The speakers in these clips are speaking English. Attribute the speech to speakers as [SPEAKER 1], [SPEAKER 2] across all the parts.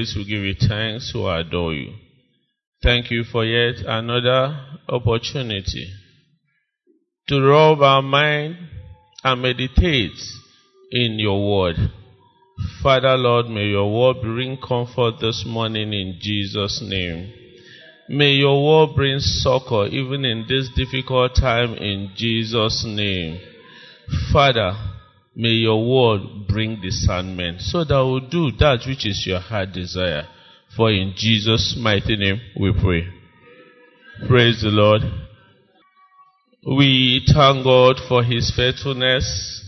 [SPEAKER 1] praise, we give you thanks, we adore you. Thank you for yet another opportunity to rub our mind and meditate in your word. Father, Lord, may your word bring comfort this morning in Jesus' name. May your word bring succor even in this difficult time in Jesus' name. Father, may your word bring discernment so that we'll do that which is your heart desire. For in Jesus' mighty name we pray. Praise the Lord. We thank God for his faithfulness,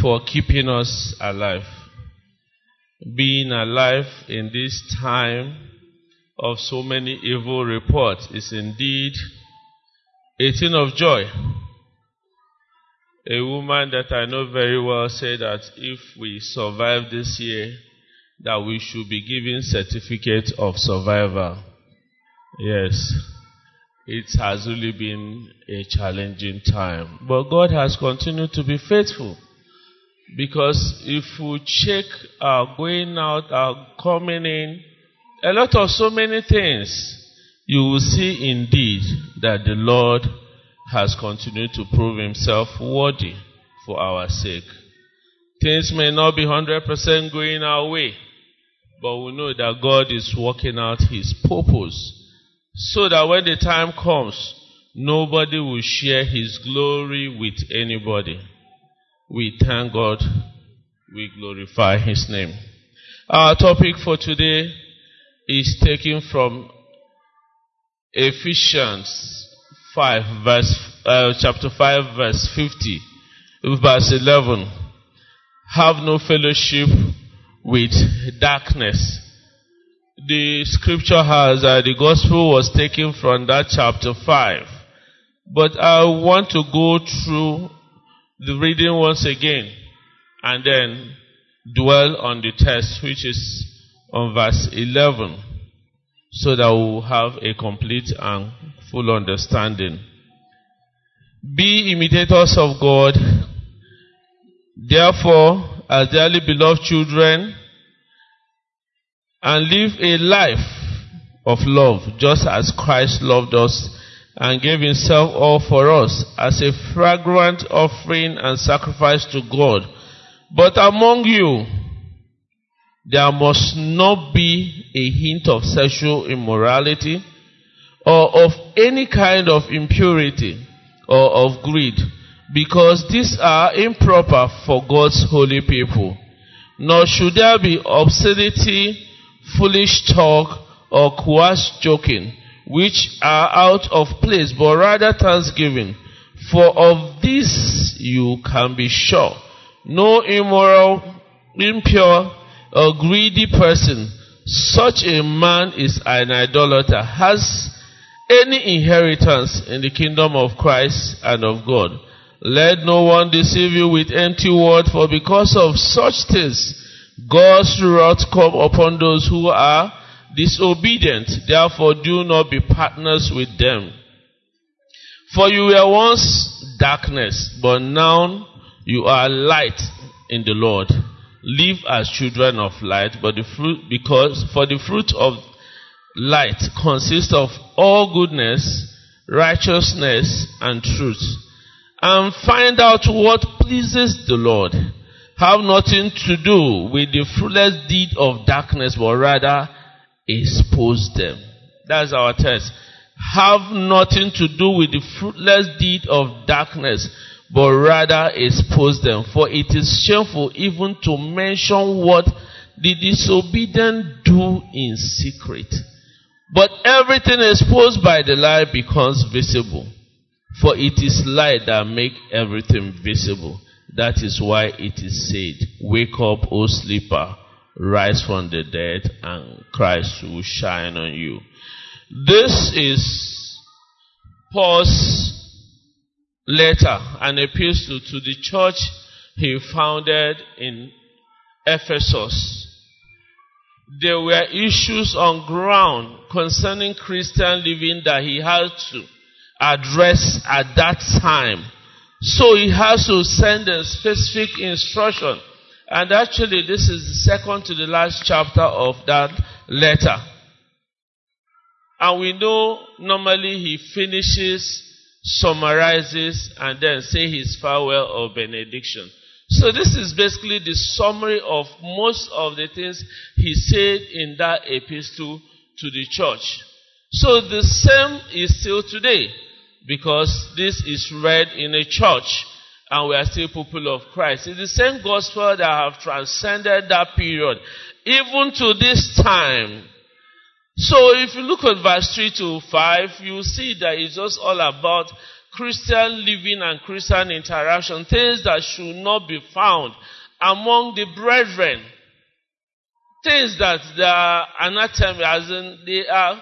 [SPEAKER 1] for keeping us alive. Being alive in this time of so many evil reports is indeed a thing of joy. A woman that I know very well said that if we survive this year, that we should be given certificate of survival. Yes, it has really been a challenging time, but God has continued to be faithful. Because if we check our going out, our coming in, a lot of so many things, you will see indeed that the Lord has continued to prove himself worthy for our sake. Things may not be 100% going our way, but we know that God is working out his purpose so that when the time comes, nobody will share his glory with anybody. We thank God. We glorify his name. Our topic for today is taken from Ephesians 5 verse, uh, chapter 5 verse 50, verse 11. Have no fellowship with darkness. The scripture has, uh, the gospel was taken from that chapter 5. But I want to go through the reading once again and then dwell on the text which is on verse 11 so that we will have a complete and full understanding. Be imitators of God. Therefore, as dearly beloved children, and live a life of love, just as Christ loved us and gave himself all for us as a fragrant offering and sacrifice to God. But among you, there must not be a hint of sexual immorality or of any kind of impurity or of greed, because these are improper for God's holy people. Nor should there be obscenity, foolish talk, or coarse joking, which are out of place, but rather thanksgiving. For of this you can be sure. No immoral, impure, or greedy person, such a man is an idolater, has any inheritance in the kingdom of Christ and of God. Let no one deceive you with empty words, for because of such things, God's wrath come upon those who are disobedient. Therefore, do not be partners with them. For you were once darkness, but now you are light in the Lord. Live as children of light, but the fruit, because for the fruit of light consists of all goodness, righteousness, and truth. And find out what pleases the Lord. Have nothing to do with the fruitless deed of darkness, but rather expose them. That's our test. Have nothing to do with the fruitless deed of darkness, but rather expose them. For it is shameful even to mention what the disobedient do in secret. But everything exposed by the light becomes visible. For it is light that makes everything visible. That is why it is said, Wake up, O sleeper, rise from the dead, and Christ will shine on you. This is Paul's letter, an epistle to the church he founded in Ephesus. There were issues on ground concerning Christian living that he had to address at that time. So he has to send a specific instruction And actually, this is the second to the last chapter of that letter. And we know normally he finishes, summarizes, and then say his farewell or benediction. So this is basically the summary of most of the things he said in that epistle to the church. So the same is still today because this is read in a church and we are still people of Christ. It's the same gospel that have transcended that period, even to this time. So if you look at verse 3 to 5, you see that it's just all about Christian living and Christian interaction, things that should not be found among the brethren. Things that they are anathema, as in they are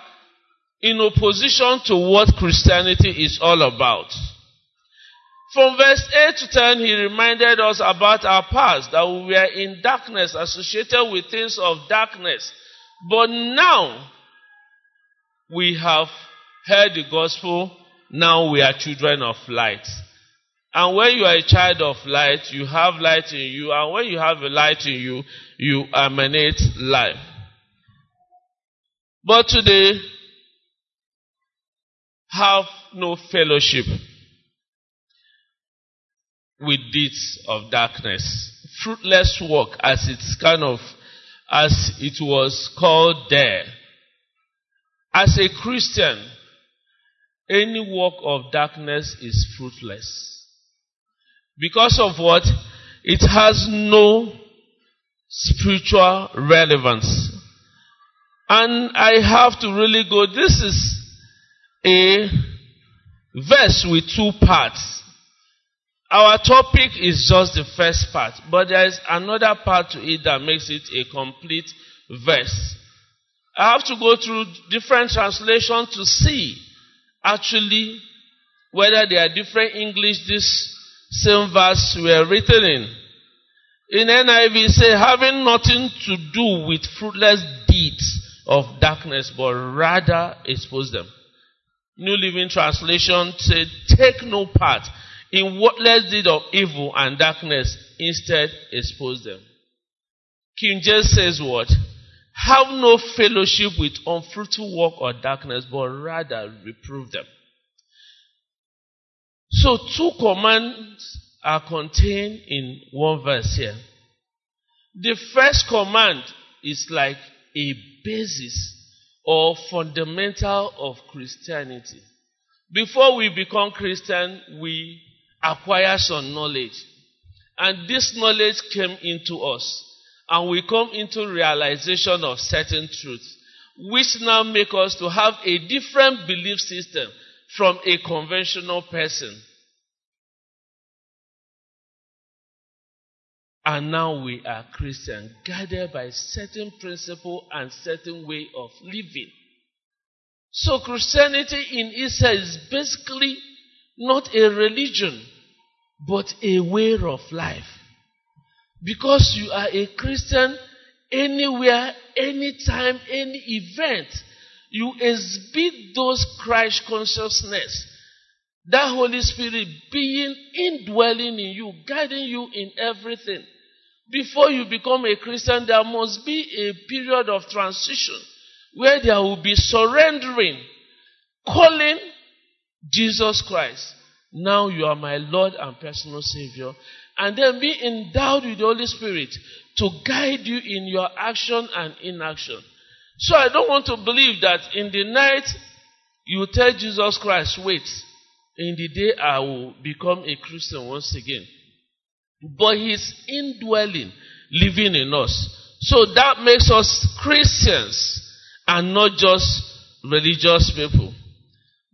[SPEAKER 1] in opposition to what Christianity is all about. From verse 8 to 10, he reminded us about our past, that we were in darkness, associated with things of darkness. But now, we have heard the gospel, now we are children of light. And when you are a child of light, you have light in you, and when you have a light in you, you emanate life. But today, have no fellowship with deeds of darkness. Fruitless work as it's kind of, as it was called there. As a Christian, any work of darkness is fruitless. Because of what? It has no spiritual relevance. And I have to really go, this is a verse with two parts. Our topic is just the first part, but there is another part to it that makes it a complete verse. I have to go through different translations to see actually whether there are different English this same verse were written in. In NIV, say, having nothing to do with fruitless deeds of darkness, but rather expose them. New Living Translation said, take no part in what less deed of evil and darkness, instead expose them. King James says what? Have no fellowship with unfruitful work or darkness, but rather reprove them. So two commands are contained in one verse here. The first command is like a basis or fundamental of Christianity. Before we become Christian, we acquire some knowledge. And this knowledge came into us. And we come into realization of certain truths, which now make us to have a different belief system from a conventional person. And now we are Christian, guided by certain principle and certain way of living. So Christianity in itself is basically not a religion, but a way of life. Because you are a Christian anywhere, anytime, any event, you exhibit those Christ consciousness. That Holy Spirit being indwelling in you, guiding you in everything. Before you become a Christian, there must be a period of transition where there will be surrendering, calling Jesus Christ. Now you are my Lord and personal Savior. And then be endowed with the Holy Spirit to guide you in your action and inaction. So I don't want to believe that in the night you tell Jesus Christ, wait, in the day I will become a Christian once again. But He's indwelling, living in us. So that makes us Christians and not just religious people.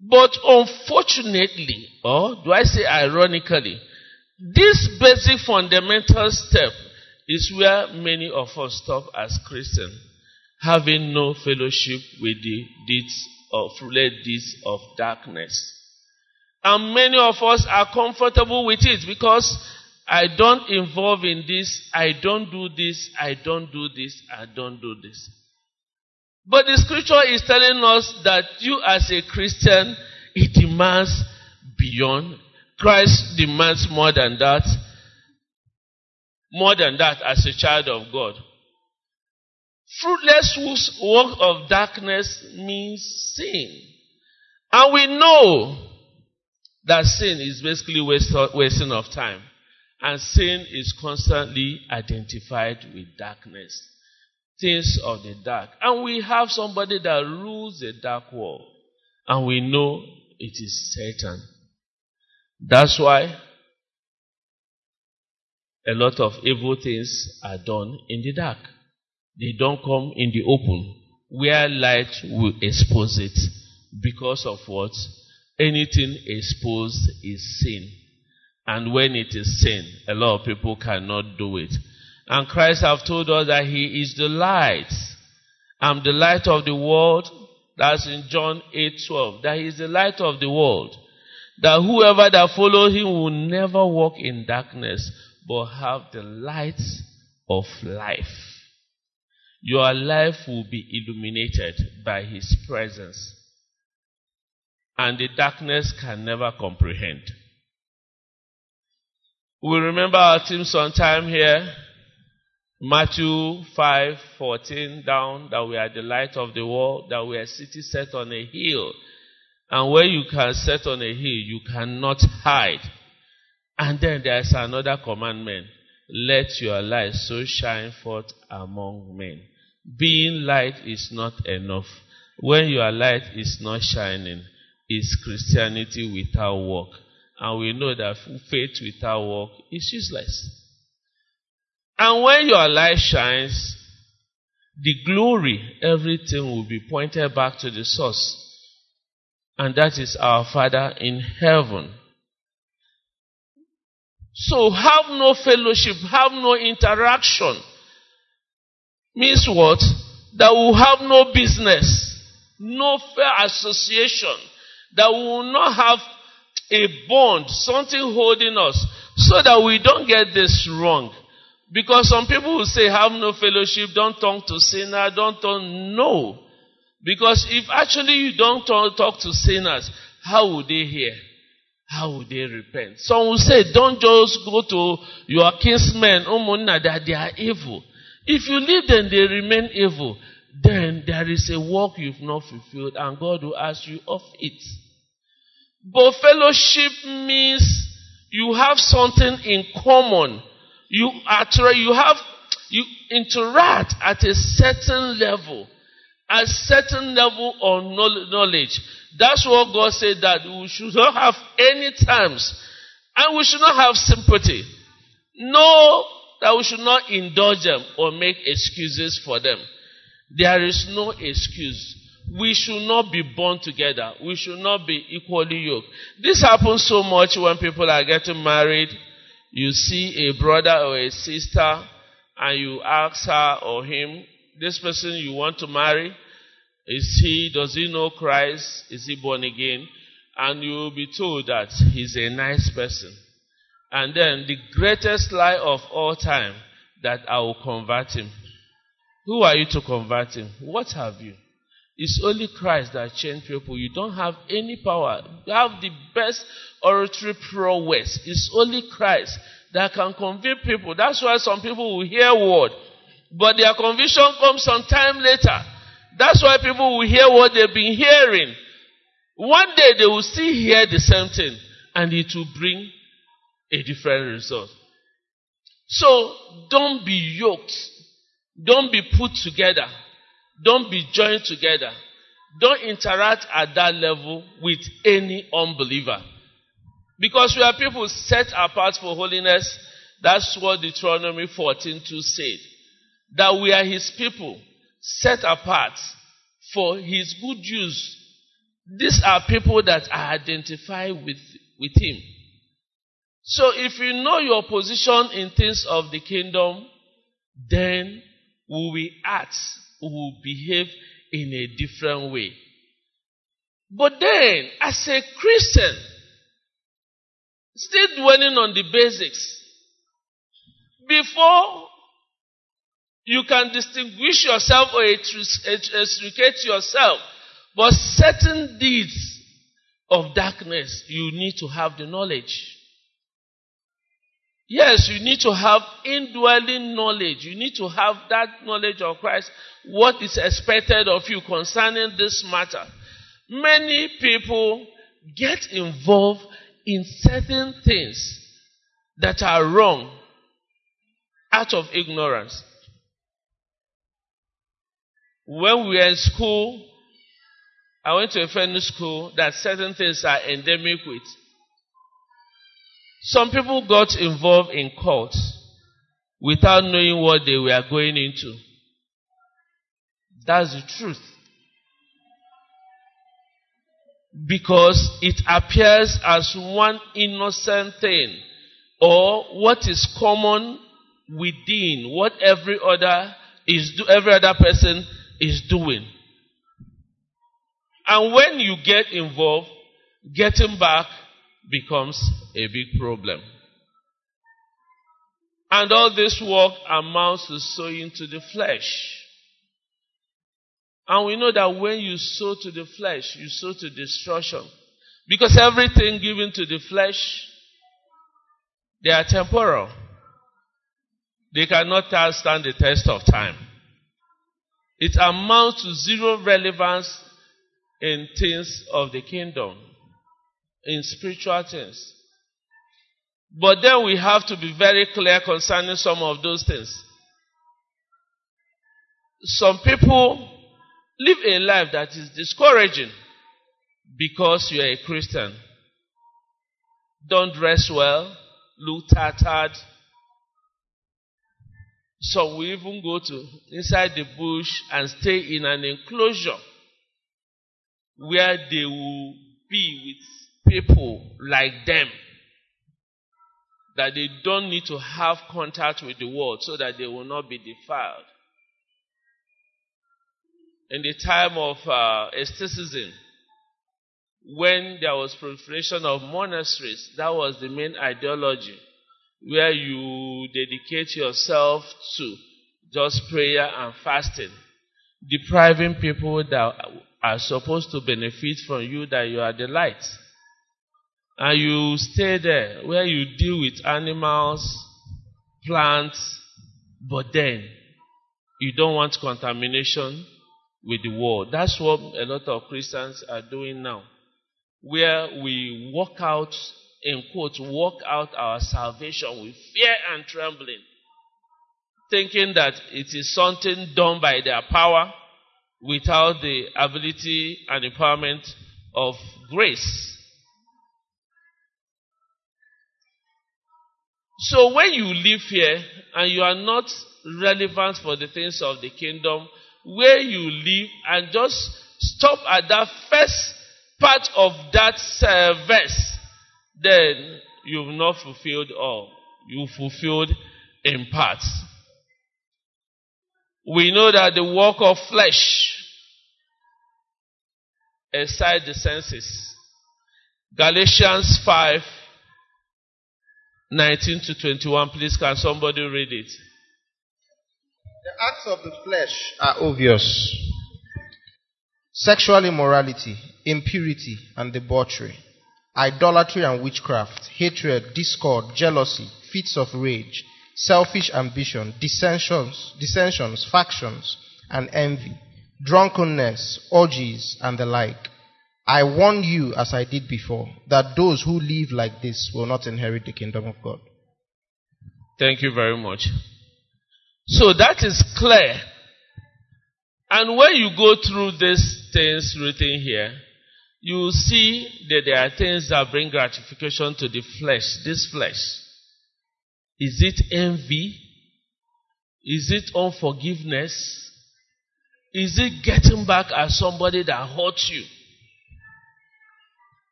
[SPEAKER 1] But unfortunately, or do I say ironically, this basic fundamental step is where many of us stop as Christians, having no fellowship with the deeds of deeds of darkness. And many of us are comfortable with it because I don't involve in this, I don't do this, I don't do this, I don't do this. But the scripture is telling us that you as a Christian, it demands beyond. Christ demands more than that. more than that as a child of God. Fruitless work of darkness means sin. And we know that sin is basically wasting of time. And sin is constantly identified with darkness. Things of the dark. And we have somebody that rules the dark world. And we know it is Satan. That's why a lot of evil things are done in the dark. They don't come in the open where light will expose it. Because of what? Anything exposed is sin. And when it is sin, a lot of people cannot do it. And Christ have told us that He is the light. I'm the light of the world. That's in John 8 12. That He is the light of the world. That whoever that follows Him will never walk in darkness, but have the light of life. Your life will be illuminated by His presence. And the darkness can never comprehend. We remember our team sometime here. Matthew 5 14 down, that we are the light of the world, that we are city set on a hill. And where you can set on a hill, you cannot hide. And then there's another commandment. Let your light so shine forth among men. Being light is not enough. When your light is not shining, it's Christianity without work. And we know that faith without work is useless. And when your light shines, the glory, everything will be pointed back to the source. And that is our Father in heaven. So have no fellowship, have no interaction means what? That we have no business, no fair association, that we will not have a bond, something holding us, so that we don't get this wrong. Because some people will say, have no fellowship, don't talk to sinner, don't talk, no. Because if actually you don't talk to sinners, how would they hear? How would they repent? Some will say, don't just go to your kinsmen, oh, umunna, that they are evil. If you leave them, they remain evil. Then there is a work you've not fulfilled, and God will ask you of it. But fellowship means you have something in common. You are, you have, you interact at a certain level, a certain level of knowledge. That's what God said that we should not have any terms, and we should not have sympathy. No that we should not indulge them or make excuses for them. There is no excuse. We should not be born together. We should not be equally yoked. This happens so much when people are getting married. You see a brother or a sister and you ask her or him, this person you want to marry, is he, does he know Christ? Is he born again? And you will be told that he's a nice person. And then the greatest lie of all time that I will convert him. Who are you to convert him? What have you? It's only Christ that changed people. You don't have any power. You have the best oratory prowess. It's only Christ that can convict people. That's why some people will hear word, but their conviction comes some time later. That's why people will hear what they've been hearing. One day they will still hear the same thing, and it will bring a different result. So don't be yoked. Don't be put together. Don't be joined together. Don't interact at that level with any unbeliever. Because we are people set apart for holiness. That's what Deuteronomy 14:2 said. That we are his people set apart for his good use. These are people that are identified with, with him. So if you know your position in things of the kingdom, then we will act, we will behave in a different way. But then, as a Christian, still dwelling on the basics, before you can distinguish yourself or extricate yourself, but certain deeds of darkness, you need to have the knowledge. Yes, you need to have indwelling knowledge. You need to have that knowledge of Christ, what is expected of you concerning this matter. Many people get involved in certain things that are wrong out of ignorance. When we were in school, I went to a friendly school that certain things are endemic with. Some people got involved in cults without knowing what they were going into. That's the truth. Because it appears as one innocent thing or what is common within what every other is every other person is doing. And when you get involved, getting back becomes a big problem. And all this work amounts to sowing to the flesh. And we know that when you sow to the flesh, you sow to destruction. Because everything given to the flesh, they are temporal. They cannot stand the test of time. It amounts to zero relevance in things of the kingdom, in spiritual things. But then we have to be very clear concerning some of those things. Some people live a life that is discouraging because you are a Christian. Don't dress well, look tattered. Some will even go to inside the bush and stay in an enclosure where they will be with people like them that they don't need to have contact with the world so that they will not be defiled. In the time of uh, asceticism, when there was proliferation of monasteries, that was the main ideology, where you dedicate yourself to just prayer and fasting, depriving people that are supposed to benefit from you that you are the light. And you stay there where you deal with animals, plants, but then you don't want contamination with the world. That's what a lot of Christians are doing now. Where we walk out, in quotes, walk out our salvation with fear and trembling, thinking that it is something done by their power without the ability and empowerment of grace. So when you live here and you are not relevant for the things of the kingdom, where you live and just stop at that first part of that uh, verse, then you've not fulfilled all. You fulfilled in parts. We know that the work of flesh aside the senses. Galatians 5 19 to 21. Please, can somebody read it?
[SPEAKER 2] The acts of the flesh are obvious sexual immorality, impurity, and debauchery, idolatry and witchcraft, hatred, discord, jealousy, fits of rage, selfish ambition, dissensions, dissensions, factions, and envy drunkenness, orgies, and the like. I warn you, as I did before, that those who live like this will not inherit the kingdom of God.
[SPEAKER 1] Thank you very much. So that is clear. And when you go through these things written here, you see that there are things that bring gratification to the flesh, this flesh. Is it envy? Is it unforgiveness? Is it getting back at somebody that hurt you?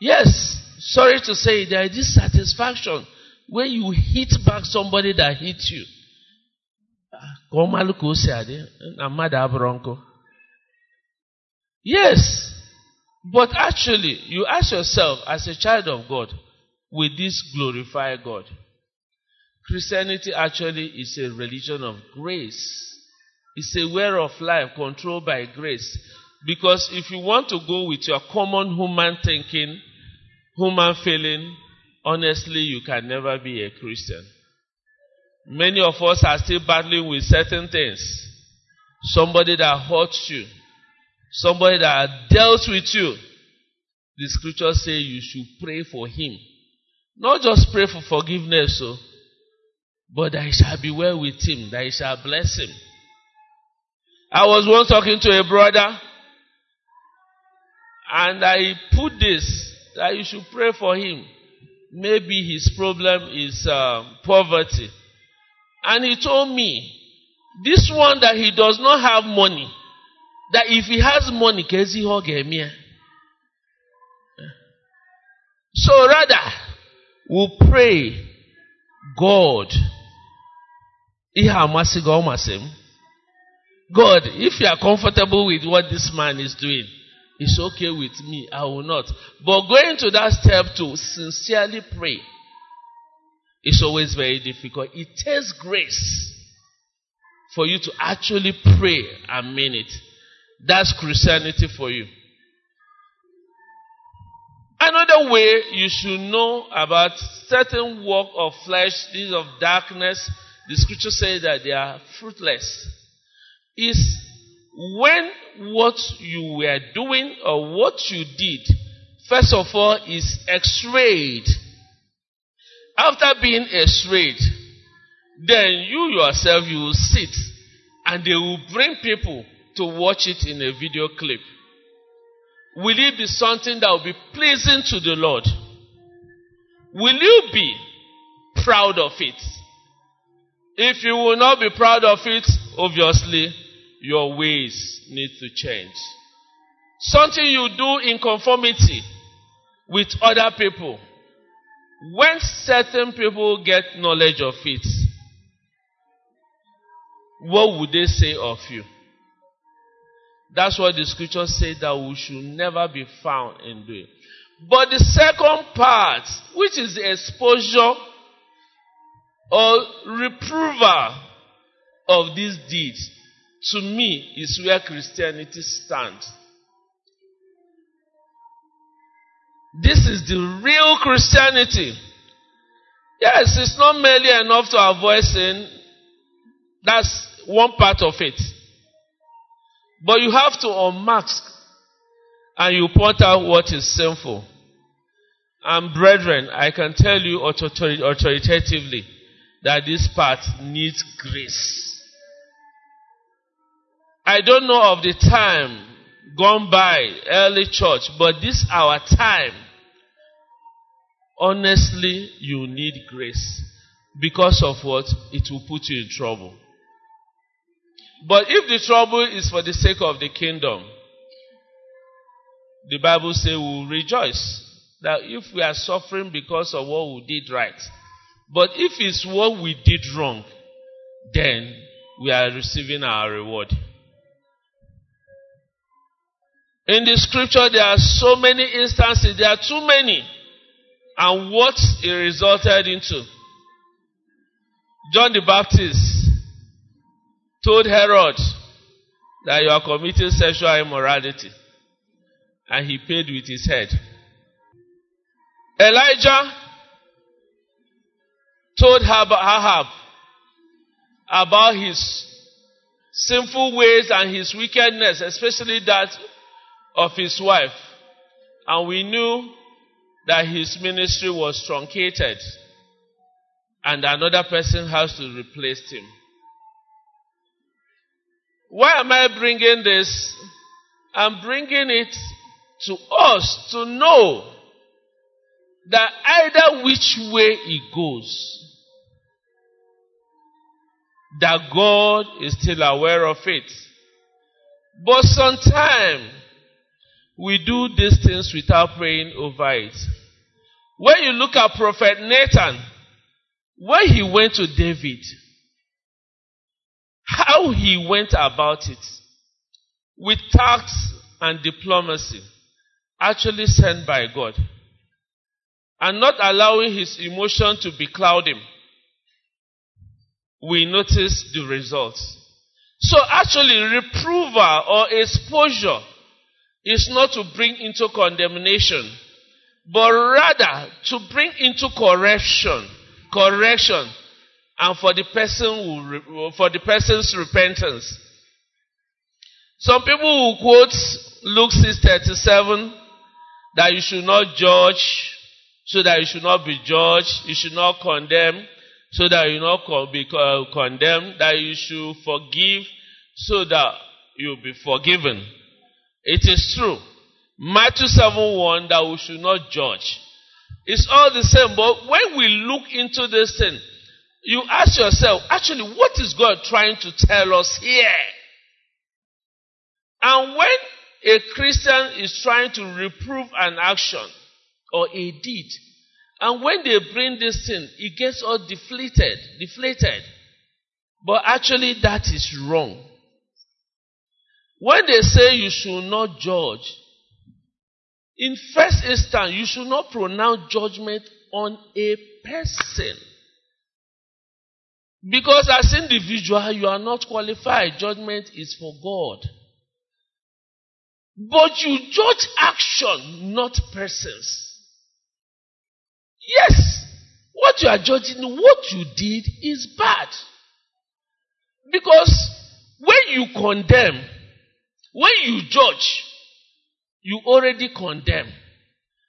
[SPEAKER 1] Yes, sorry to say, there is this satisfaction when you hit back somebody that hit you. Yes, but actually, you ask yourself, as a child of God, will this glorify God? Christianity actually is a religion of grace. It's a way of life controlled by grace. Because if you want to go with your common human thinking, human feeling, honestly, you can never be a Christian. Many of us are still battling with certain things. Somebody that hurts you, somebody that dealt with you. The scriptures say you should pray for him. Not just pray for forgiveness, so, but that he shall be well with him, that he shall bless him. I was once talking to a brother, and I put this that you should pray for him. Maybe his problem is uh, poverty. And he told me, this one that he does not have money, that if he has money, Kezi Hogemia. So rather, we pray, God, God, if you are comfortable with what this man is doing, it's okay with me. I will not. But going to that step to sincerely pray is always very difficult. It takes grace for you to actually pray and mean it. That's Christianity for you. Another way you should know about certain work of flesh, these of darkness, the scripture says that they are fruitless, is when what you were doing or what you did, first of all, is x-rayed. After being x-rayed, then you yourself, you will sit and they will bring people to watch it in a video clip. Will it be something that will be pleasing to the Lord? Will you be proud of it? If you will not be proud of it, obviously, your ways need to change. Something you do in conformity with other people. When certain people get knowledge of it, what would they say of you? That's what the scriptures say that we should never be found in doing. But the second part, which is the exposure or reproval of these deeds, to me, is where Christianity stands. This is the real Christianity. Yes, it's not merely enough to avoid sin. That's one part of it. But you have to unmask and you point out what is sinful. And brethren, I can tell you authoritatively that this part needs grace. I don't know of the time gone by, early church, but this our time. Honestly, you need grace. Because of what? It will put you in trouble. But if the trouble is for the sake of the kingdom, the Bible says we will rejoice. That if we are suffering because of what we did right, but if it's what we did wrong, then we are receiving our reward. In the scripture, there are so many instances, there are too many. And what it resulted into. John the Baptist told Herod that you are committing sexual immorality. And he paid with his head. Elijah told Ahab about his sinful ways and his wickedness, especially that of his wife. And we knew that his ministry was truncated. And another person has to replace him. Why am I bringing this? I'm bringing it to us to know that either which way it goes, that God is still aware of it. But sometimes we do these things without praying over it. When you look at Prophet Nathan, when he went to David, how he went about it with tact and diplomacy, actually sent by God, and not allowing his emotion to becloud him, we notice the results. So actually, reproval or exposure is not to bring into condemnation, but rather to bring into correction, correction, and for the person who, for the person's repentance. Some people will quote Luke 6:37 that you should not judge, so that you should not be judged, you should not condemn, so that you not be uh, condemned, that you should forgive, so that you'll be forgiven. It is true. Matthew 7 1 that we should not judge. It's all the same, but when we look into this thing, you ask yourself, actually, what is God trying to tell us here? And when a Christian is trying to reprove an action or a deed, and when they bring this thing, it gets all deflated, deflated. But actually, that is wrong. When they say you should not judge, in first instance, you should not pronounce judgment on a person. Because as individual, you are not qualified. Judgment is for God. But you judge action, not persons. Yes, what you are judging, what you did is bad. Because when you condemn, when you judge, you already condemn.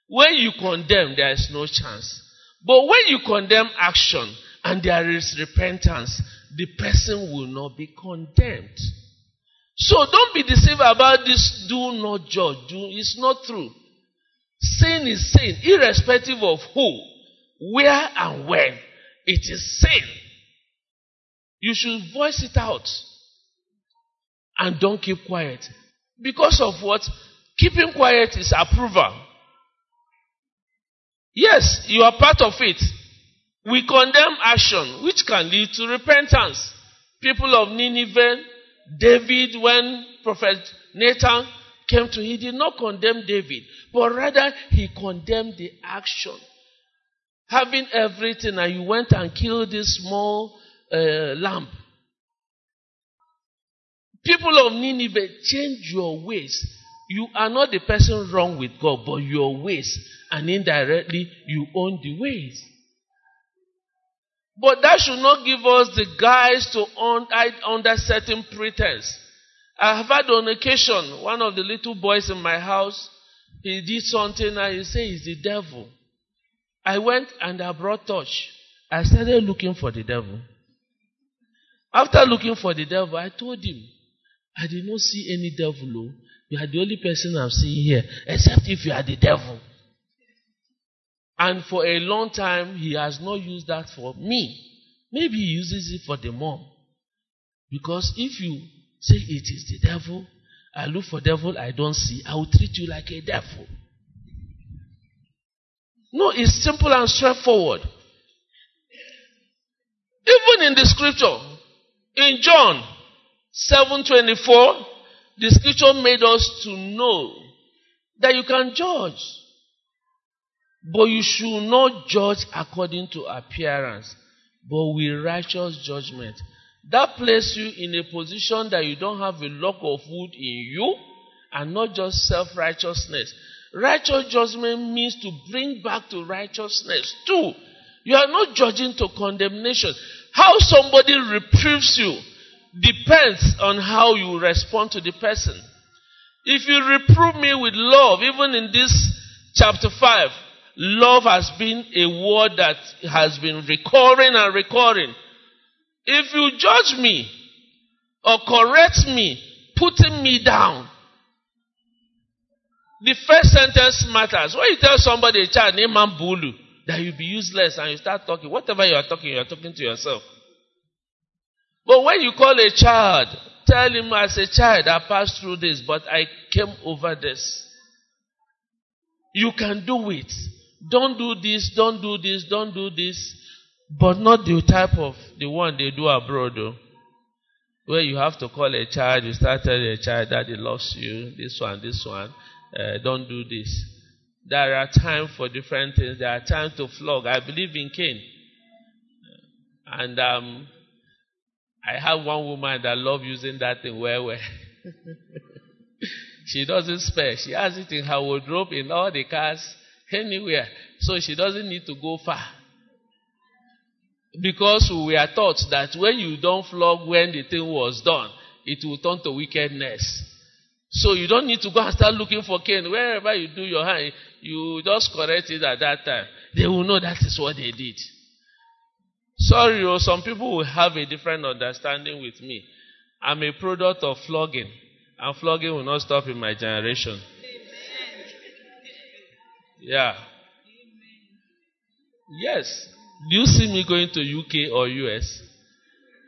[SPEAKER 1] When you condemn, there is no chance. But when you condemn action and there is repentance, the person will not be condemned. So don't be deceived about this do not judge. Do, it's not true. Sin is sin, irrespective of who, where, and when. It is sin. You should voice it out and don't keep quiet. Because of what? Keeping quiet is approval. Yes, you are part of it. We condemn action which can lead to repentance. People of Nineveh, David, when Prophet Nathan came to, he did not condemn David, but rather he condemned the action. Having everything, and you went and killed this small uh, lamb. People of Nineveh, change your ways. You are not the person wrong with God, but your ways. And indirectly, you own the ways. But that should not give us the guise to hide under certain pretense. I have had on occasion, one of the little boys in my house, he did something and he said it's the devil. I went and I brought torch. I started looking for the devil. After looking for the devil, I told him, I did not see any devil. Oh. You are the only person I've seen here, except if you are the devil. And for a long time, he has not used that for me. Maybe he uses it for the mom. Because if you say it is the devil, I look for devil I don't see, I will treat you like a devil. No, it's simple and straightforward. Even in the scripture, in John 7:24, the scripture made us to know that you can judge. But you should not judge according to appearance, but with righteous judgment. That places you in a position that you don't have a lock of wood in you and not just self righteousness. Righteous judgment means to bring back to righteousness. Two, you are not judging to condemnation. How somebody reproves you depends on how you respond to the person. If you reprove me with love, even in this chapter 5, love has been a word that has been recurring and recurring. If you judge me or correct me, putting me down, the first sentence matters. When you tell somebody, a child named Mambulu, that you'll be useless and you start talking, whatever you are talking, you are talking to yourself. But when you call a child, tell him as a child, I passed through this, but I came over this. You can do it. Don't do this, don't do this, don't do this. But not the type of the one they do abroad though. Where you have to call a child, you start telling a child that he loves you, this one, this one, uh, don't do this. There are times for different things. There are times to flog. I believe in cane. And um, I have one woman that love using that thing well, well. she doesn't spare. She has it in her wardrobe in all the cars. Anywhere. So she doesn't need to go far. Because we are taught that when you don't flog when the thing was done, it will turn to wickedness. So you don't need to go and start looking for cane. Wherever you do your hand, you just correct it at that time. They will know that is what they did. Sorry, oh, some people will have a different understanding with me. I'm a product of flogging, and flogging will not stop in my generation. Yeah. Yes. Do you see me going to UK or US?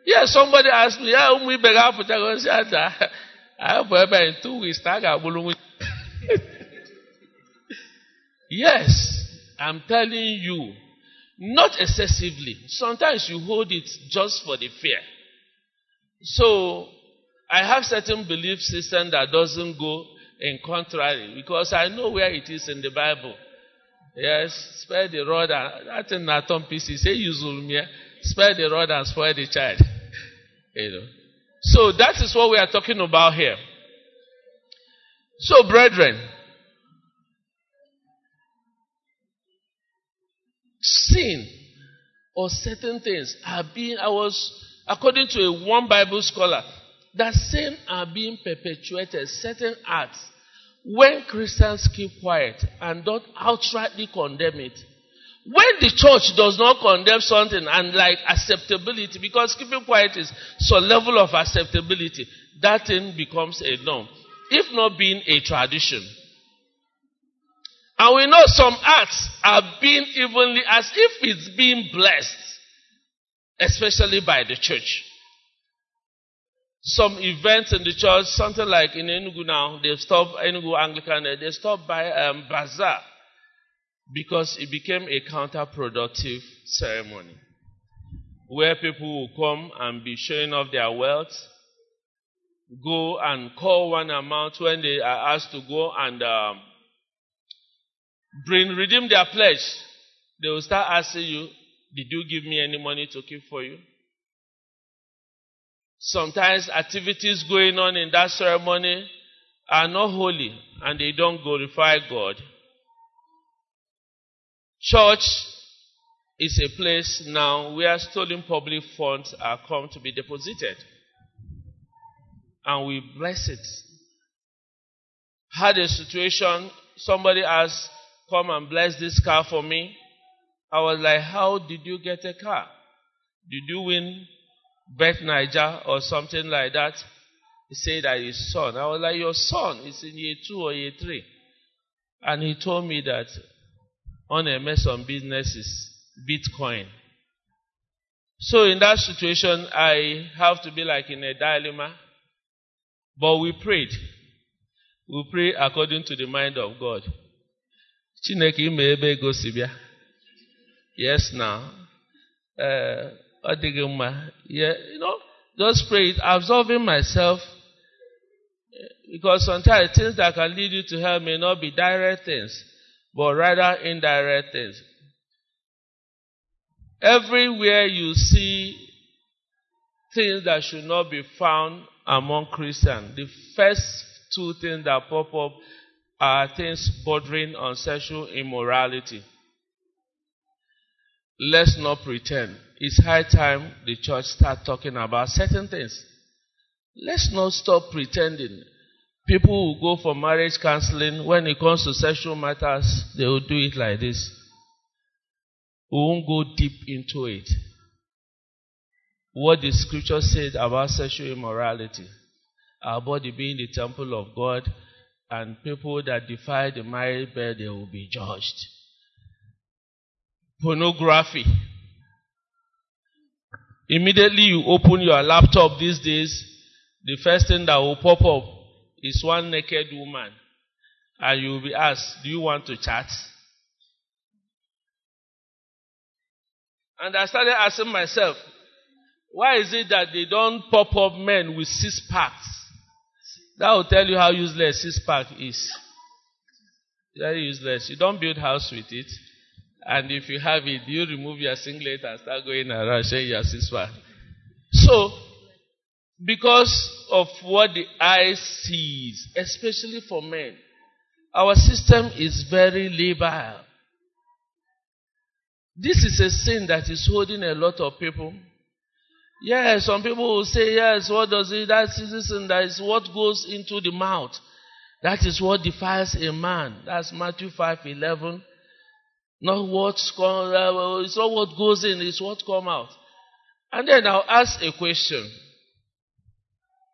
[SPEAKER 1] Yeah, somebody asked me, yeah, we beg up I have in two weeks. Yes, I'm telling you, not excessively. Sometimes you hold it just for the fear. So I have certain belief system that doesn't go in contrary because I know where it is in the Bible. Yes, spare the rod and that in Nathan PC say use spare the rod and spoil the child. you know. So that is what we are talking about here. So, brethren, sin or certain things are being, I was, according to a one Bible scholar, that sin are being perpetuated, certain acts, when Christians keep quiet and don't outrightly condemn it. When the church does not condemn something and like acceptability, because keeping quiet is some level of acceptability, that thing becomes a norm, if not being a tradition. And we know some acts are being evenly as if it's being blessed, especially by the church. Some events in the church, something like in Enugu now, they've stopped Enugu Anglican, they stopped by um, bazaar because it became a counterproductive ceremony where people will come and be showing off their wealth, go and call one amount when they are asked to go and um, bring redeem their pledge. They will start asking you, "Did you give me any money to keep for you?" Sometimes activities going on in that ceremony are not holy and they don't glorify God. Church is a place now where stolen public funds are come to be deposited. And we bless it. Had a situation, somebody asked, come and bless this car for me. I was like, how did you get a car? Did you win Bet9ja or something like that? He said that his son. I was like, your son is in year two or year three. And he told me that on a mess on businesses, Bitcoin. So in that situation, I have to be like in a dilemma. But we prayed. We pray according to the mind of God. Yes now. Uh, mma. Yeah, you know, just pray it, absolving myself. Because sometimes things that can lead you to hell may not be direct things but rather indirect things. Everywhere you see things that should not be found among Christians, the first two things that pop up are things bordering on sexual immorality. Let's not pretend. It's high time the church start talking about certain things. Let's not stop pretending. People will go for marriage counseling. When it comes to sexual matters, they will do it like this. We won't go deep into it. What the scripture said about sexual immorality, our body being the temple of God, and people that defy the marriage bed, they will be judged. Pornography. Immediately you open your laptop these days, the first thing that will pop up is one naked woman, and you will be asked, Do you want to chat? And I started asking myself, why is it that they don't pop up men with six packs? That will tell you how useless six pack is. Very useless. You don't build house with it. And if you have it, you remove your singlet and start going around saying your six. So, because of what the eye sees, especially for men. Our system is very labile. This is a sin that is holding a lot of people. Yes, some people will say, yes, what does it? That sin that is what goes into the mouth. That is what defiles a man. That's Matthew 5 11. Not what uh, it's not what goes in, it's what come out. And then I'll ask a question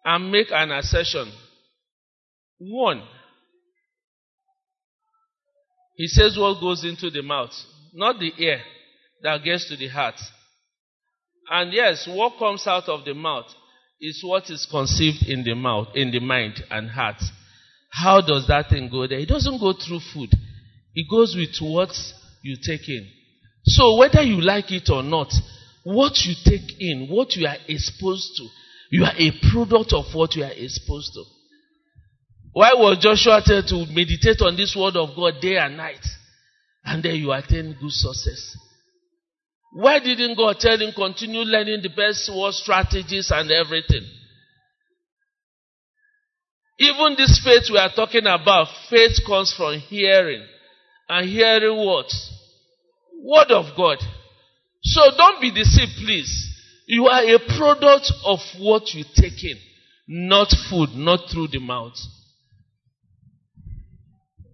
[SPEAKER 1] and make an assertion. One, he says what goes into the mouth, not the ear that gets to the heart. And yes, what comes out of the mouth is what is conceived in the mouth, in the mind and heart. How does that thing go there? It doesn't go through food. It goes with what you take in. So whether you like it or not, what you take in, what you are exposed to, you are a product of what you are exposed to. Why was Joshua told to meditate on this word of God day and night? And then you attain good success. Why didn't God tell him continue learning the best word strategies and everything? Even this faith we are talking about, faith comes from hearing. And hearing what? Word of God. So don't be deceived, please. You are a product of what you take in, not food, not through the mouth.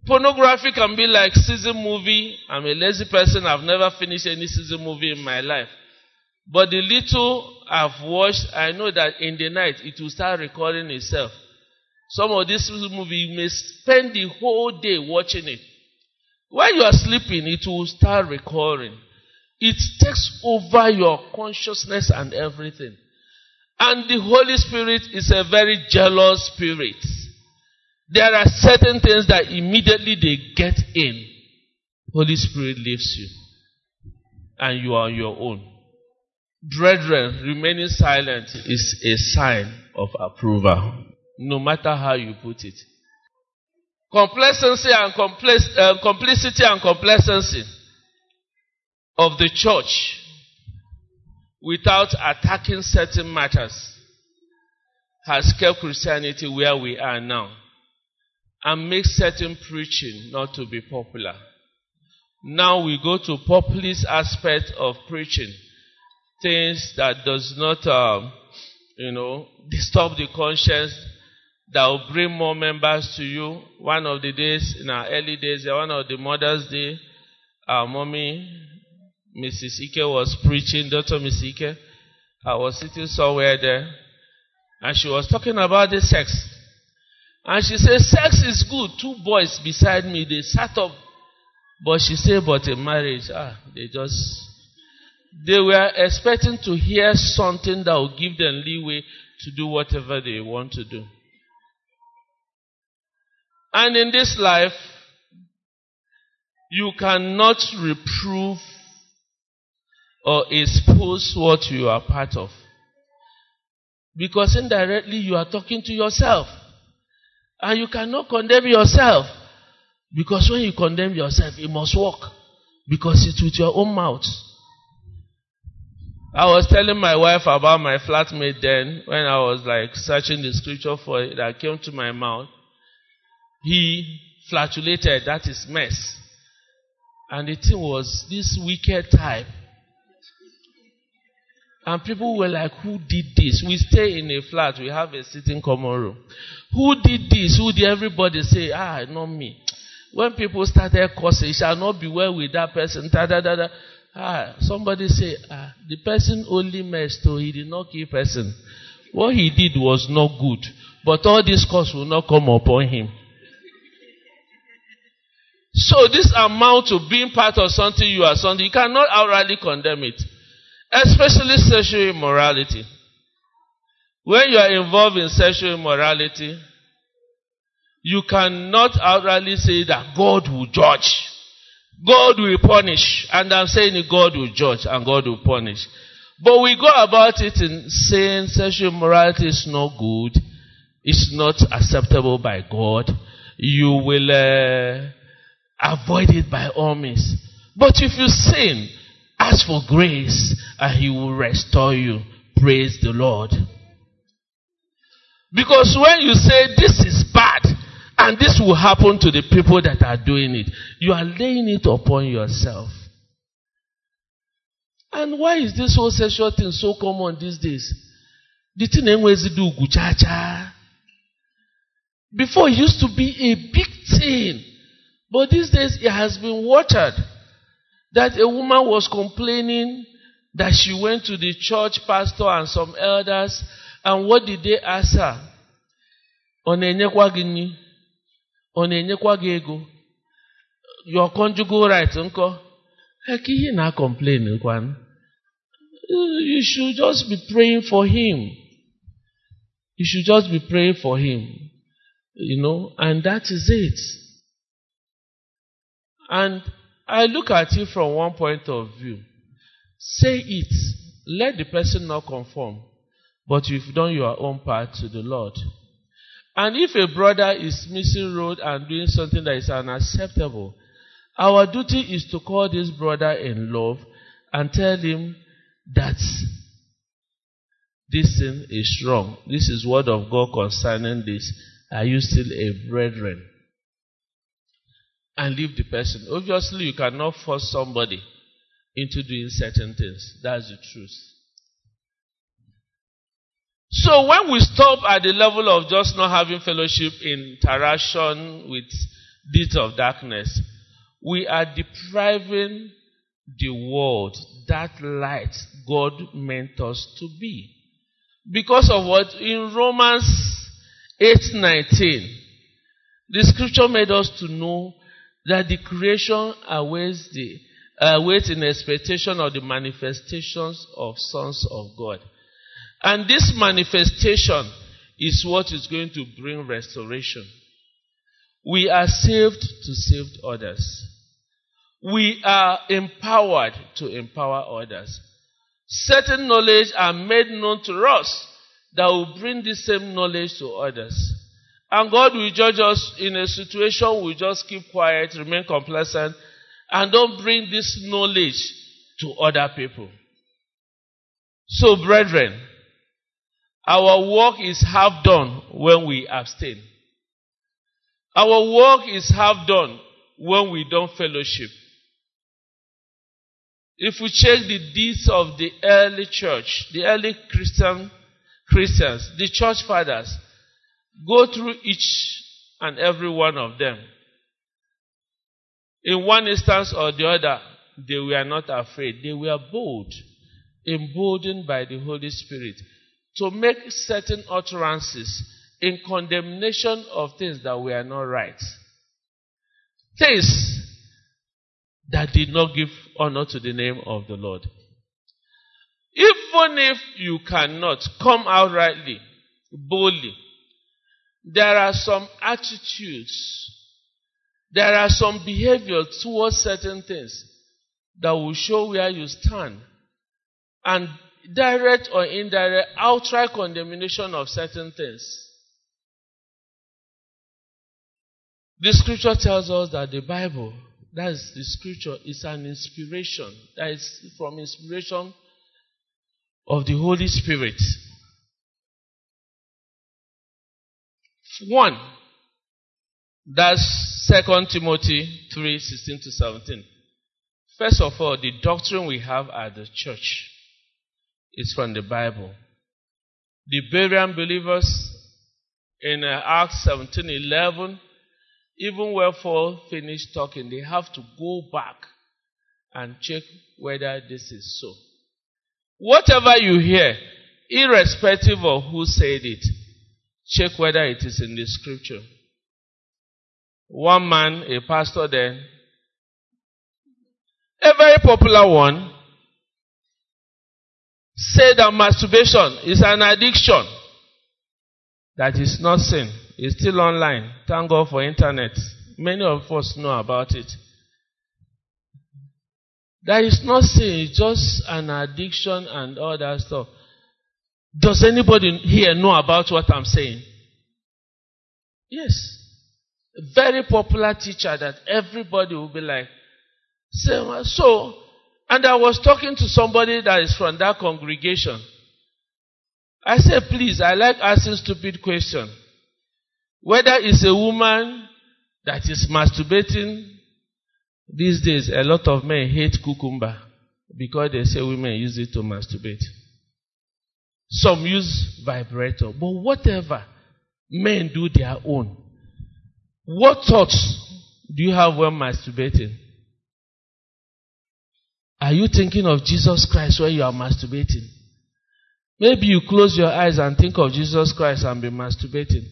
[SPEAKER 1] Pornography can be like season movie. I'm a lazy person. I've never finished any season movie in my life. But the little I've watched, I know that in the night it will start recording itself. Some of this movie, you may spend the whole day watching it. While you are sleeping, it will start recording. It takes over your consciousness and everything. And the Holy Spirit is a very jealous spirit. There are certain things that immediately they get in, Holy Spirit leaves you. And you are on your own. Brethren, remaining silent is a sign of approval, no matter how you put it. Complacency and uh, complicity and complacency of the church without attacking certain matters has kept Christianity where we are now and makes certain preaching not to be popular. Now we go to populist aspect of preaching, things that does not, um, you know, disturb the conscience, that will bring more members to you. One of the days in our early days, one of the Mother's Day, our mommy Mrs. Ike was preaching, Dr. Mrs. Ike. I was sitting somewhere there, and she was talking about the sex. And she said, Sex is good. Two boys beside me, they sat up. But she said, But in marriage, ah, they just. They were expecting to hear something that would give them leeway to do whatever they want to do. And in this life, you cannot reprove or expose what you are part of. Because indirectly you are talking to yourself. And you cannot condemn yourself. Because when you condemn yourself, it must work. Because it's with your own mouth. I was telling my wife about my flatmate then when I was like searching the scripture for it that came to my mouth. He flatulated, that is mess. And the thing was this wicked type and people were like, Who did this? We stay in a flat, we have a sitting common room. Who did this? Who did everybody say, Ah, not me? When people started cursing, shall not be well with that person. Da, da, da, da. Ah, somebody say, ah, the person only messed, so he did not kill person. What he did was not good. But all this curse will not come upon him. So this amount to being part of something you are something, you cannot outrightly condemn it especially sexual immorality. When you are involved in sexual immorality, you cannot outrightly say that God will judge. God will punish. And I'm saying God will judge and God will punish. But we go about it in saying sexual immorality is not good. It's not acceptable by God. You will uh, avoid it by all means. But if you sin, Ask for grace and He will restore you. Praise the Lord. Because when you say this is bad and this will happen to the people that are doing it, you are laying it upon yourself. And why is this whole sexual thing so common these days? The thing enwezi do ugwu cha cha. Before it used to be a big thing. But these days it has been watered. That a woman was complaining that she went to the church pastor and some elders, and what did they ask her? Ọ na-enyekwa gị? Your conjugal right nkọ? Heck, ihe na complain kwan. You should just be praying for him. You should just be praying for him. You know, and that is it. And I look at it from one point of view. Say it. Let the person not conform. But you've done your own part to the Lord. And if a brother is missing road and doing something that is unacceptable, our duty is to call this brother in love and tell him that this thing is wrong. This is word of God concerning this. Are you still a brethren? And leave the person. Obviously, you cannot force somebody into doing certain things. That's the truth. So when we stop at the level of just not having fellowship, interaction with deeds of darkness, we are depriving the world that light God meant us to be. Because of what? In Romans 8:19, the scripture made us to know that the creation awaits the awaits in expectation of the manifestations of sons of God. And this manifestation is what is going to bring restoration. We are saved to save others. We are empowered to empower others. Certain knowledge are made known to us that will bring the same knowledge to others. And God will judge us in a situation we just keep quiet, remain complacent, and don't bring this knowledge to other people. So, brethren, our work is half done when we abstain. Our work is half done when we don't fellowship. If we check the deeds of the early church, the early Christian Christians, the church fathers, go through each and every one of them. In one instance or the other, they were not afraid. They were bold, emboldened by the Holy Spirit to make certain utterances in condemnation of things that were not right. Things that did not give honor to the name of the Lord. Even if you cannot come out rightly, boldly, there are some attitudes, there are some behavior towards certain things that will show where you stand. And direct or indirect, outright condemnation of certain things. The scripture tells us that the Bible, that is the scripture, is an inspiration. That is from inspiration of the Holy Spirit. One, that's 2 Timothy 3 16 to 17. First of all, the doctrine we have at the church is from the Bible. The Berean believers in uh, Acts 17 11, even wherefore finished talking, they have to go back and check whether this is so. Whatever you hear, irrespective of who said it, check whether it is in the scripture. One man, a pastor then, a very popular one, said that masturbation is an addiction. That is not sin. It's still online. Thank God for internet. Many of us know about it. That is not sin, it's just an addiction and all that stuff. Does anybody here know about what I'm saying? Yes. A very popular teacher that everybody will be like, so, and I was talking to somebody that is from that congregation. I said, please, I like asking stupid questions. Whether it's a woman that is masturbating, these days a lot of men hate cucumber. because they say women use it to masturbate. Some use vibrator, but whatever, men do their own. What thoughts do you have when masturbating? Are you thinking of Jesus Christ when you are masturbating? Maybe you close your eyes and think of Jesus Christ and be masturbating.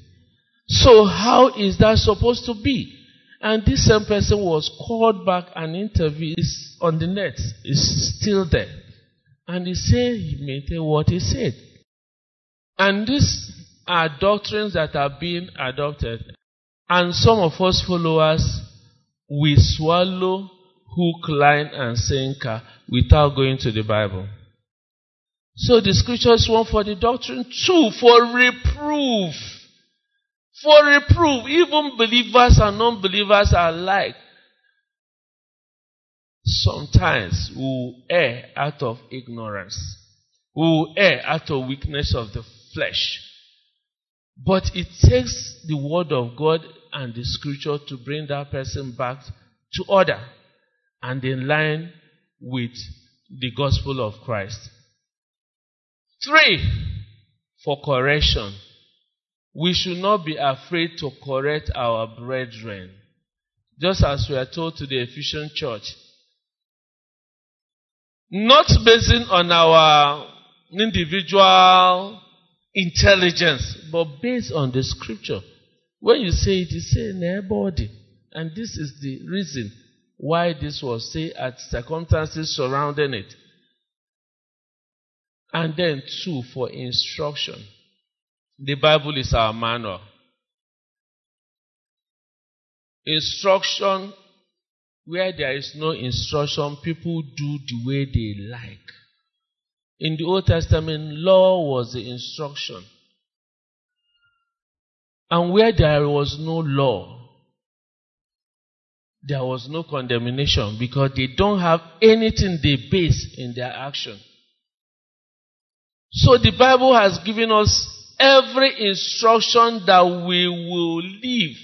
[SPEAKER 1] So, how is that supposed to be? And this same person was called back and interviewed on the net. Is still there. And he said he maintained what he said. And these are doctrines that are being adopted. And some of us followers, we swallow hook, line, and sinker without going to the Bible. So the scriptures, one for the doctrine, two for reproof. For reproof, even believers and non-believers are alike. Sometimes we will err out of ignorance. We will err out of weakness of the flesh. But it takes the word of God and the scripture to bring that person back to order and in line with the gospel of Christ. Three, for correction. We should not be afraid to correct our brethren. Just as we are told to the Ephesian church. Not basing on our individual intelligence, but based on the scripture. When you say it, you say nobody. And this is the reason why this was said at circumstances surrounding it. And then, two, for instruction. The Bible is our manual. Instruction, where there is no instruction, people do the way they like. In the Old Testament, law was the instruction. And where there was no law, there was no condemnation because they don't have anything they base in their action. So the Bible has given us every instruction that we will live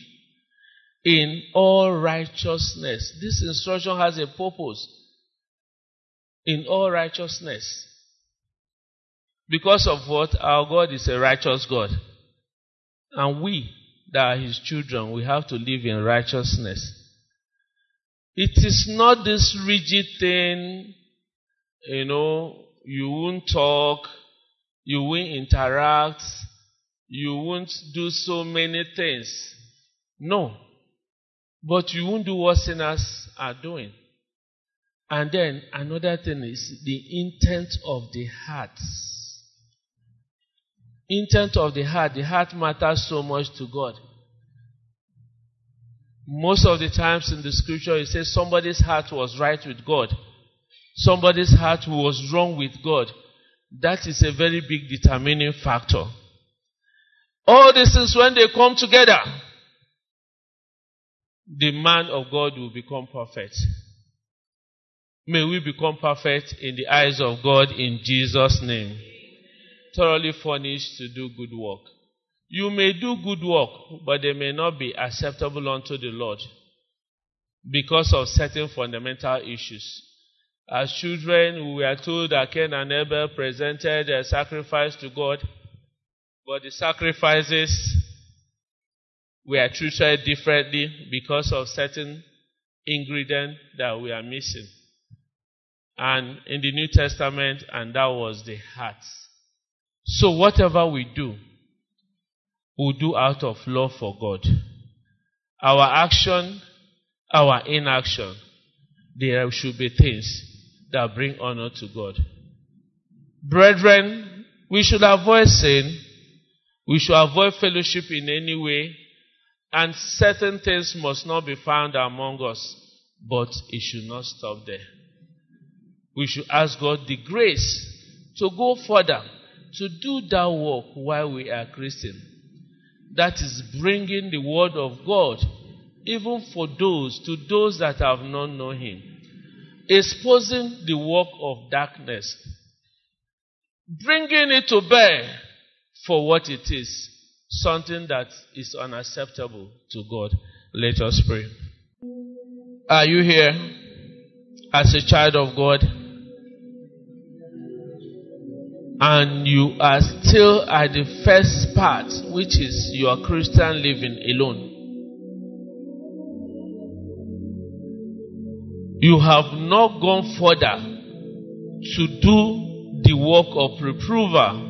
[SPEAKER 1] in all righteousness. This instruction has a purpose. In all righteousness. Because of what? Our God is a righteous God. And we, that are His children, we have to live in righteousness. It is not this rigid thing, you know, you won't talk, you won't interact, you won't do so many things. No. But you won't do what sinners are doing. And then another thing is the intent of the heart. Intent of the heart. The heart matters so much to God. Most of the times in the scripture, it says somebody's heart was right with God. Somebody's heart was wrong with God. That is a very big determining factor. All these things, when they come together, the man of God will become perfect. May we become perfect in the eyes of God in Jesus' name. Thoroughly furnished to do good work. You may do good work, but they may not be acceptable unto the Lord because of certain fundamental issues. As children, we are told that Cain and Abel presented a sacrifice to God, but the sacrifices were treated differently because of certain ingredient that we are missing. And in the New Testament, and that was the heart. So whatever we do, we do out of love for God. Our action, our inaction, there should be things that bring honor to God. Brethren, we should avoid sin. We should avoid fellowship in any way. And certain things must not be found among us. But it should not stop there. We should ask God the grace to go further, to do that work while we are Christian. That is bringing the word of God even for those to those that have not known him. Exposing the work of darkness. Bringing it to bear for what it is. Something that is unacceptable to God. Let us pray. Are you here as a child of God and you are still at the first part, which is your Christian living alone. You have not gone further to do the work of reprover,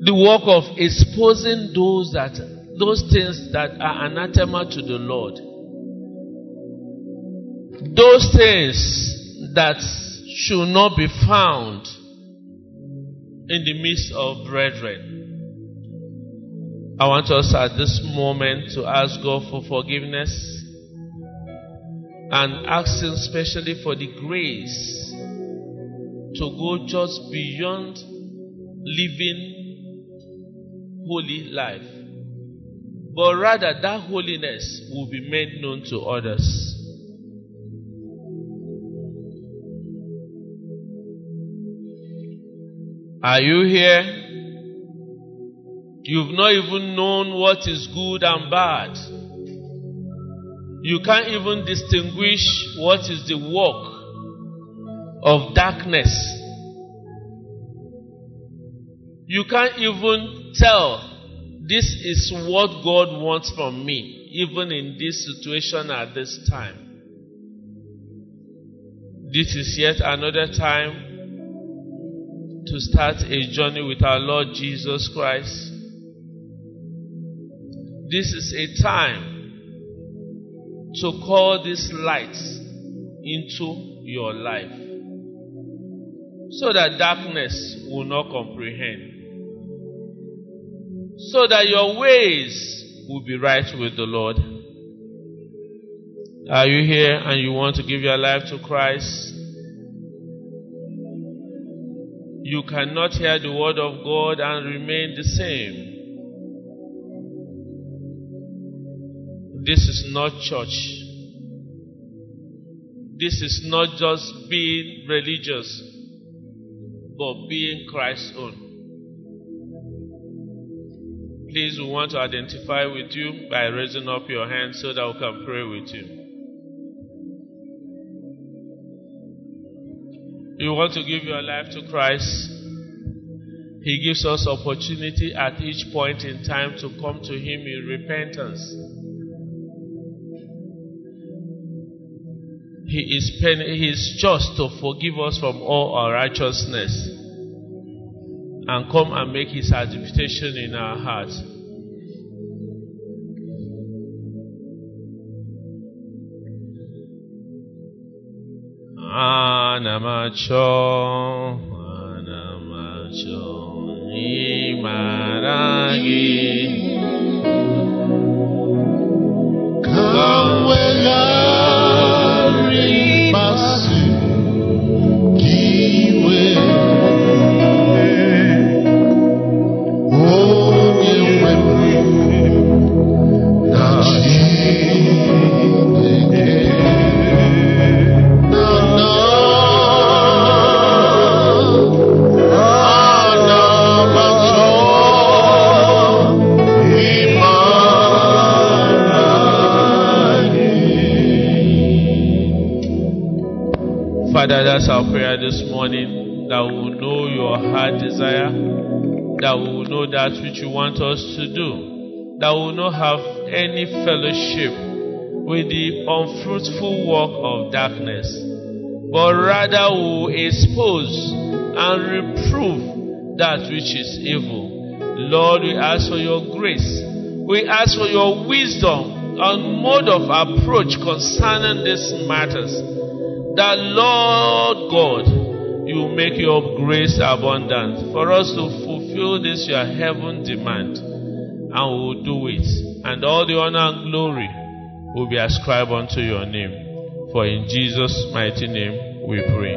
[SPEAKER 1] the work of exposing those that those things that are anathema to the Lord. Those things that should not be found in the midst of brethren. I want us at this moment to ask God for forgiveness and ask Him specially for the grace to go just beyond living holy life. But rather, that holiness will be made known to others. Are you here? You've not even known what is good and bad. You can't even distinguish what is the work of darkness. You can't even tell this is what God wants from me, even in this situation at this time. This is yet another time to start a journey with our Lord Jesus Christ. This is a time to call this light into your life so that darkness will not comprehend, so that your ways will be right with the Lord. Are you here and you want to give your life to Christ? You cannot hear the word of God and remain the same. This is not church. This is not just being religious, but being Christ's own. Please, we want to identify with you by raising up your hand so that we can pray with you. You want to give your life to Christ? He gives us opportunity at each point in time to come to Him in repentance. He is, pen- he is just to forgive us from all our righteousness and come and make His habitation in our hearts. Ah. Anamacho, Anamacho, Imaragi.
[SPEAKER 3] Kawelari masu kiwe
[SPEAKER 1] that's our prayer this morning that we will know your heart desire, that we will know that which you want us to do, that we will not have any fellowship with the unfruitful work of darkness, but rather we will expose and reprove that which is evil. Lord, we ask for your grace. We ask for your wisdom and mode of approach concerning these matters that Lord God, you make your grace abundant for us to fulfill this your heaven demand, and we will do it. And all the honor and glory will be ascribed unto your name. For in Jesus' mighty name we pray.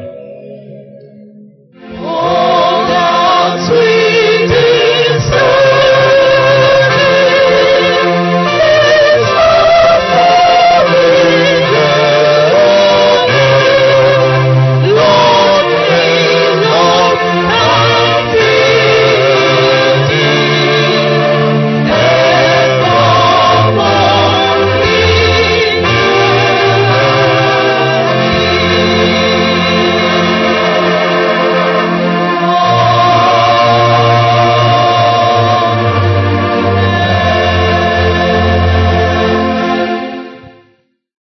[SPEAKER 1] Oh,